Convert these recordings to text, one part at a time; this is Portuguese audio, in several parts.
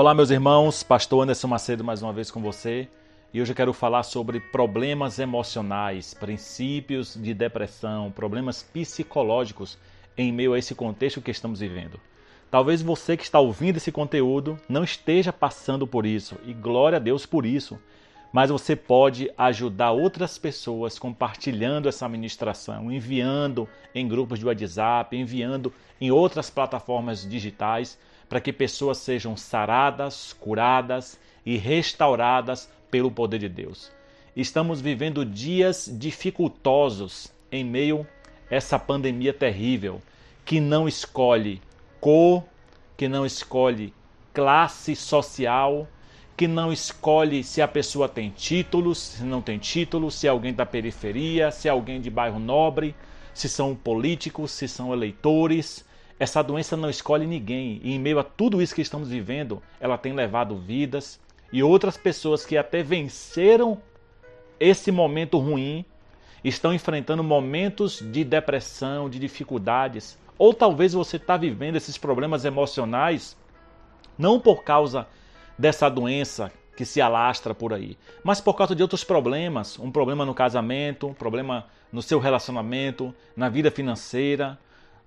Olá, meus irmãos, Pastor Anderson Macedo mais uma vez com você. E hoje eu quero falar sobre problemas emocionais, princípios de depressão, problemas psicológicos em meio a esse contexto que estamos vivendo. Talvez você que está ouvindo esse conteúdo não esteja passando por isso, e glória a Deus por isso. Mas você pode ajudar outras pessoas compartilhando essa ministração, enviando em grupos de WhatsApp, enviando em outras plataformas digitais para que pessoas sejam saradas, curadas e restauradas pelo poder de Deus. Estamos vivendo dias dificultosos em meio a essa pandemia terrível que não escolhe cor, que não escolhe classe social, que não escolhe se a pessoa tem títulos, se não tem títulos, se é alguém da periferia, se é alguém de bairro nobre, se são políticos, se são eleitores, essa doença não escolhe ninguém e, em meio a tudo isso que estamos vivendo, ela tem levado vidas e outras pessoas que até venceram esse momento ruim estão enfrentando momentos de depressão, de dificuldades. Ou talvez você está vivendo esses problemas emocionais não por causa dessa doença que se alastra por aí, mas por causa de outros problemas, um problema no casamento, um problema no seu relacionamento, na vida financeira,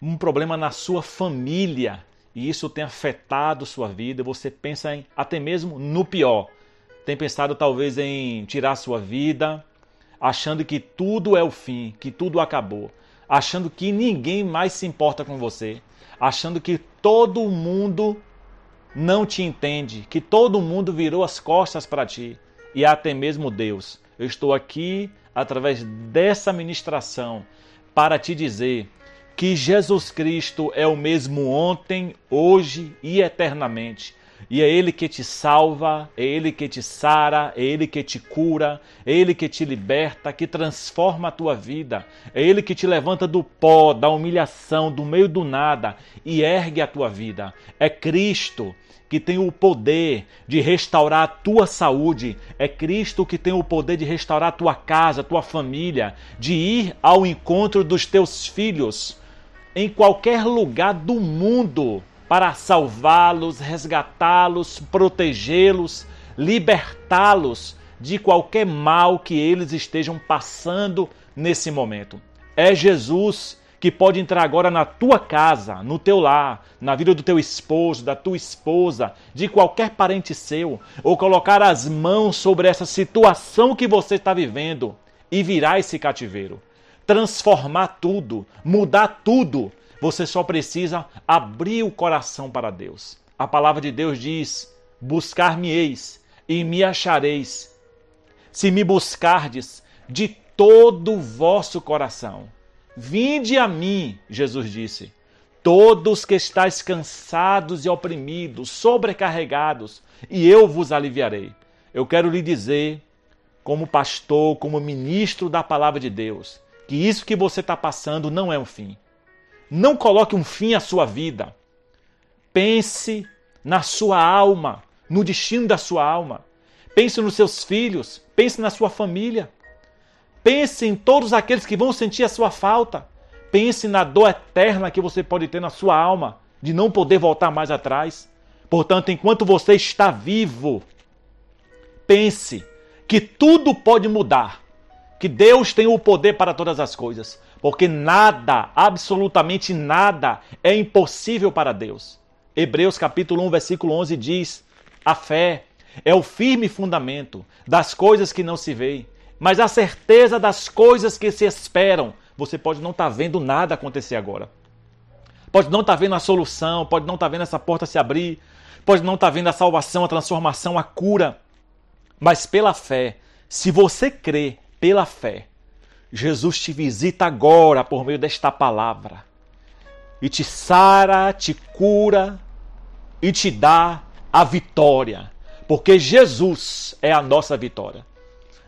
um problema na sua família e isso tem afetado sua vida, você pensa em até mesmo no pior. Tem pensado talvez em tirar sua vida, achando que tudo é o fim, que tudo acabou, achando que ninguém mais se importa com você, achando que todo mundo não te entende, que todo mundo virou as costas para ti e até mesmo Deus. Eu estou aqui através dessa ministração para te dizer que Jesus Cristo é o mesmo ontem, hoje e eternamente. E é Ele que te salva, é Ele que te sara, é Ele que te cura, é Ele que te liberta, que transforma a tua vida, é Ele que te levanta do pó, da humilhação, do meio do nada e ergue a tua vida. É Cristo que tem o poder de restaurar a tua saúde, é Cristo que tem o poder de restaurar a tua casa, a tua família, de ir ao encontro dos teus filhos em qualquer lugar do mundo para salvá-los, resgatá-los, protegê-los, libertá-los de qualquer mal que eles estejam passando nesse momento. É Jesus que pode entrar agora na tua casa, no teu lar, na vida do teu esposo, da tua esposa, de qualquer parente seu, ou colocar as mãos sobre essa situação que você está vivendo e virar esse cativeiro transformar tudo, mudar tudo. Você só precisa abrir o coração para Deus. A palavra de Deus diz: Buscar-me-eis e me achareis, se me buscardes de todo o vosso coração. Vinde a mim, Jesus disse, todos que estáis cansados e oprimidos, sobrecarregados, e eu vos aliviarei. Eu quero lhe dizer, como pastor, como ministro da palavra de Deus, que isso que você está passando não é um fim. Não coloque um fim à sua vida. Pense na sua alma, no destino da sua alma. Pense nos seus filhos, pense na sua família. Pense em todos aqueles que vão sentir a sua falta. Pense na dor eterna que você pode ter na sua alma de não poder voltar mais atrás. Portanto, enquanto você está vivo, pense que tudo pode mudar que Deus tem o poder para todas as coisas, porque nada, absolutamente nada, é impossível para Deus. Hebreus capítulo 1, versículo 11 diz: A fé é o firme fundamento das coisas que não se veem, mas a certeza das coisas que se esperam. Você pode não estar tá vendo nada acontecer agora. Pode não estar tá vendo a solução, pode não estar tá vendo essa porta se abrir, pode não estar vendo a salvação, a transformação, a cura. Mas pela fé, se você crê pela fé, Jesus te visita agora por meio desta palavra e te sara, te cura e te dá a vitória, porque Jesus é a nossa vitória.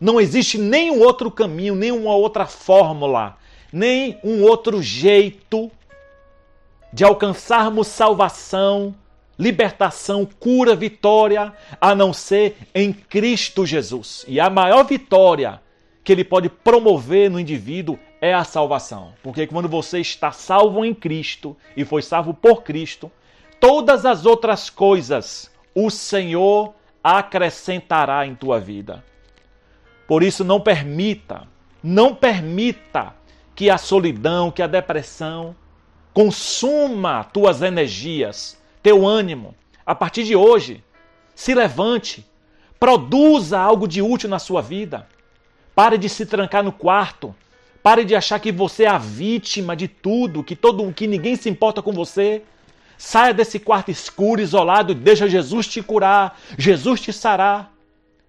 Não existe nenhum outro caminho, nenhuma outra fórmula, nem um outro jeito de alcançarmos salvação, libertação, cura, vitória, a não ser em Cristo Jesus. E a maior vitória que ele pode promover no indivíduo é a salvação. Porque quando você está salvo em Cristo e foi salvo por Cristo, todas as outras coisas, o Senhor acrescentará em tua vida. Por isso, não permita, não permita que a solidão, que a depressão consuma tuas energias, teu ânimo. A partir de hoje, se levante, produza algo de útil na sua vida. Pare de se trancar no quarto. Pare de achar que você é a vítima de tudo, que todo que ninguém se importa com você. Saia desse quarto escuro, isolado, e deixa Jesus te curar, Jesus te sarar.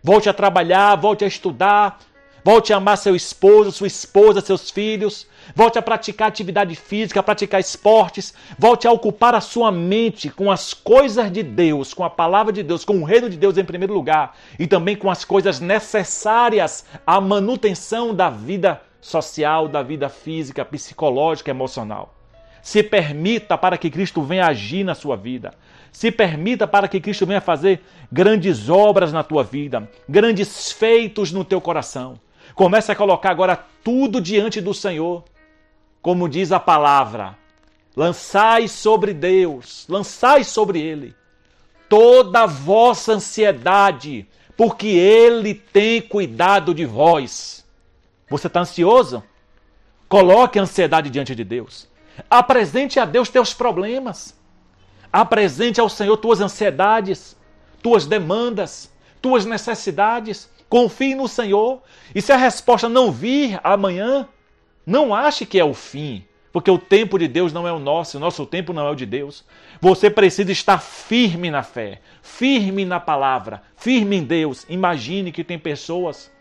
Volte a trabalhar, volte a estudar, volte a amar seu esposo, sua esposa, seus filhos. Volte a praticar atividade física, a praticar esportes. Volte a ocupar a sua mente com as coisas de Deus, com a palavra de Deus, com o reino de Deus em primeiro lugar e também com as coisas necessárias à manutenção da vida social, da vida física, psicológica, emocional. Se permita para que Cristo venha agir na sua vida. Se permita para que Cristo venha fazer grandes obras na tua vida, grandes feitos no teu coração. Comece a colocar agora tudo diante do Senhor. Como diz a palavra, lançai sobre Deus, lançai sobre Ele toda a vossa ansiedade, porque Ele tem cuidado de vós. Você está ansioso? Coloque a ansiedade diante de Deus. Apresente a Deus teus problemas. Apresente ao Senhor tuas ansiedades, tuas demandas, tuas necessidades. Confie no Senhor. E se a resposta não vir amanhã, não ache que é o fim, porque o tempo de Deus não é o nosso, o nosso tempo não é o de Deus. Você precisa estar firme na fé, firme na palavra, firme em Deus. Imagine que tem pessoas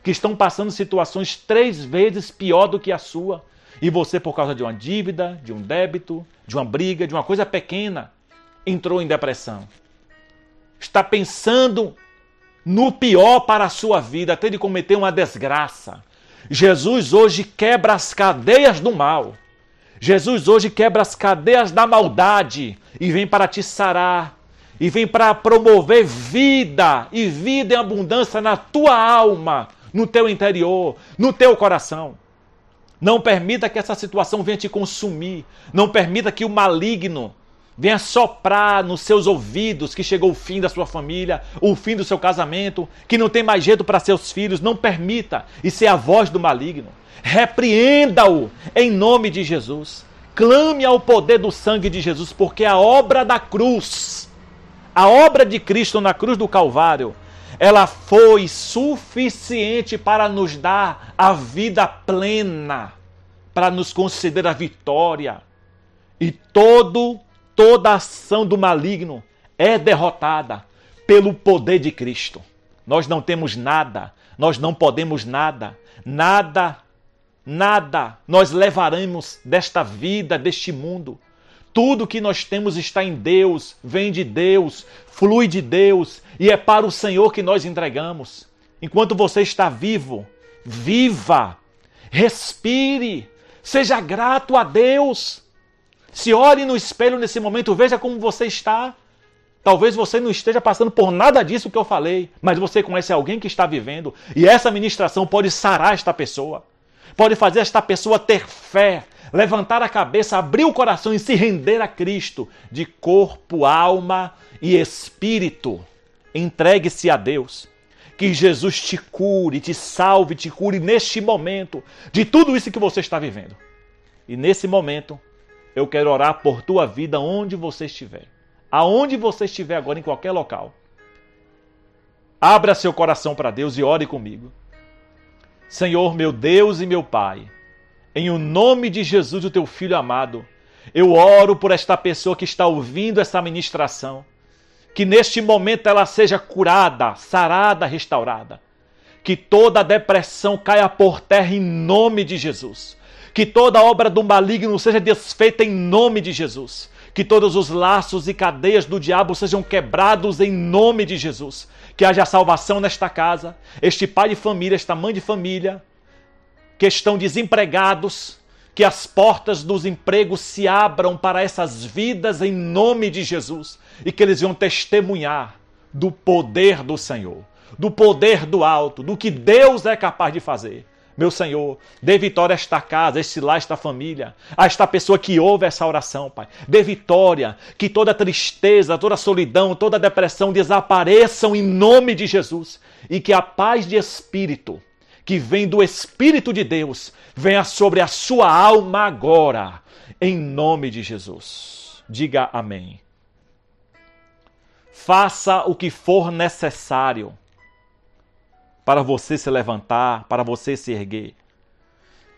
que estão passando situações três vezes pior do que a sua. E você, por causa de uma dívida, de um débito, de uma briga, de uma coisa pequena, entrou em depressão. Está pensando no pior para a sua vida, até de cometer uma desgraça. Jesus hoje quebra as cadeias do mal. Jesus hoje quebra as cadeias da maldade e vem para te sarar, e vem para promover vida e vida em abundância na tua alma, no teu interior, no teu coração. Não permita que essa situação venha te consumir. Não permita que o maligno venha soprar nos seus ouvidos que chegou o fim da sua família, o fim do seu casamento, que não tem mais jeito para seus filhos. Não permita isso é a voz do maligno. Repreenda-o em nome de Jesus. Clame ao poder do sangue de Jesus, porque a obra da cruz, a obra de Cristo na cruz do Calvário, ela foi suficiente para nos dar a vida plena, para nos conceder a vitória. E todo toda ação do maligno é derrotada pelo poder de Cristo. Nós não temos nada, nós não podemos nada, nada, nada nós levaremos desta vida, deste mundo. Tudo que nós temos está em Deus, vem de Deus, flui de Deus e é para o Senhor que nós entregamos. Enquanto você está vivo, viva, respire, seja grato a Deus. Se olhe no espelho nesse momento, veja como você está. Talvez você não esteja passando por nada disso que eu falei, mas você conhece alguém que está vivendo e essa ministração pode sarar esta pessoa. Pode fazer esta pessoa ter fé, levantar a cabeça, abrir o coração e se render a Cristo de corpo, alma e espírito. Entregue-se a Deus. Que Jesus te cure, te salve, te cure neste momento de tudo isso que você está vivendo. E nesse momento, eu quero orar por tua vida onde você estiver. Aonde você estiver agora, em qualquer local. Abra seu coração para Deus e ore comigo. Senhor, meu Deus e meu Pai, em o nome de Jesus, o teu filho amado, eu oro por esta pessoa que está ouvindo essa ministração. Que neste momento ela seja curada, sarada, restaurada. Que toda depressão caia por terra em nome de Jesus. Que toda obra do maligno seja desfeita em nome de Jesus. Que todos os laços e cadeias do diabo sejam quebrados em nome de Jesus. Que haja salvação nesta casa. Este pai de família, esta mãe de família, que estão desempregados, que as portas dos empregos se abram para essas vidas em nome de Jesus e que eles venham testemunhar do poder do Senhor, do poder do alto, do que Deus é capaz de fazer. Meu Senhor. Dê vitória a esta casa, a este lar, a esta família, a esta pessoa que ouve essa oração, Pai. Dê vitória, que toda tristeza, toda solidão, toda depressão desapareçam em nome de Jesus. E que a paz de espírito, que vem do Espírito de Deus, venha sobre a sua alma agora, em nome de Jesus. Diga amém. Faça o que for necessário para você se levantar, para você se erguer.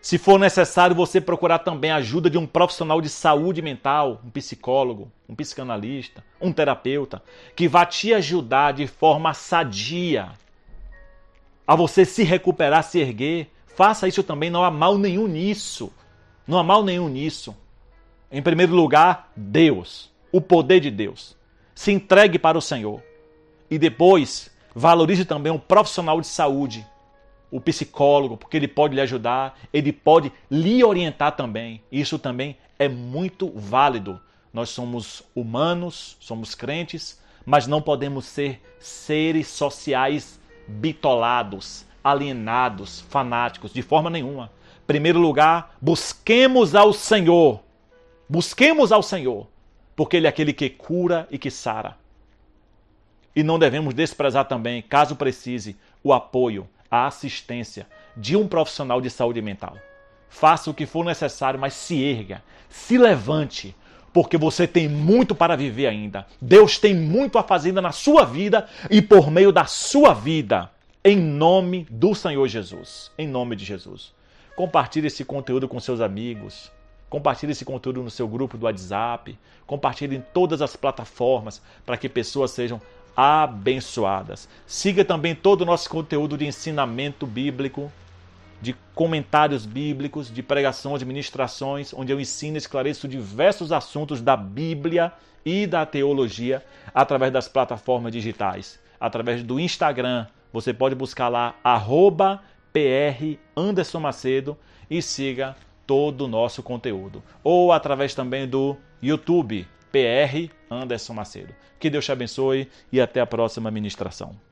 Se for necessário, você procurar também a ajuda de um profissional de saúde mental, um psicólogo, um psicanalista, um terapeuta, que vá te ajudar de forma sadia a você se recuperar, se erguer. Faça isso também, não há mal nenhum nisso. Não há mal nenhum nisso. Em primeiro lugar, Deus, o poder de Deus. Se entregue para o Senhor. E depois, Valorize também um profissional de saúde, o psicólogo, porque ele pode lhe ajudar, ele pode lhe orientar também. Isso também é muito válido. Nós somos humanos, somos crentes, mas não podemos ser seres sociais bitolados, alienados, fanáticos, de forma nenhuma. Primeiro lugar, busquemos ao Senhor. Busquemos ao Senhor, porque Ele é aquele que cura e que sara. E não devemos desprezar também, caso precise, o apoio, a assistência de um profissional de saúde mental. Faça o que for necessário, mas se erga, se levante, porque você tem muito para viver ainda. Deus tem muito a fazer na sua vida e por meio da sua vida, em nome do Senhor Jesus. Em nome de Jesus. Compartilhe esse conteúdo com seus amigos. Compartilhe esse conteúdo no seu grupo do WhatsApp. Compartilhe em todas as plataformas para que pessoas sejam abençoadas. Siga também todo o nosso conteúdo de ensinamento bíblico, de comentários bíblicos, de pregações, de ministrações, onde eu ensino e esclareço diversos assuntos da Bíblia e da teologia através das plataformas digitais. Através do Instagram, você pode buscar lá arroba PR Anderson Macedo e siga todo o nosso conteúdo. Ou através também do YouTube, PR Anderson Macedo. Que Deus te abençoe e até a próxima ministração.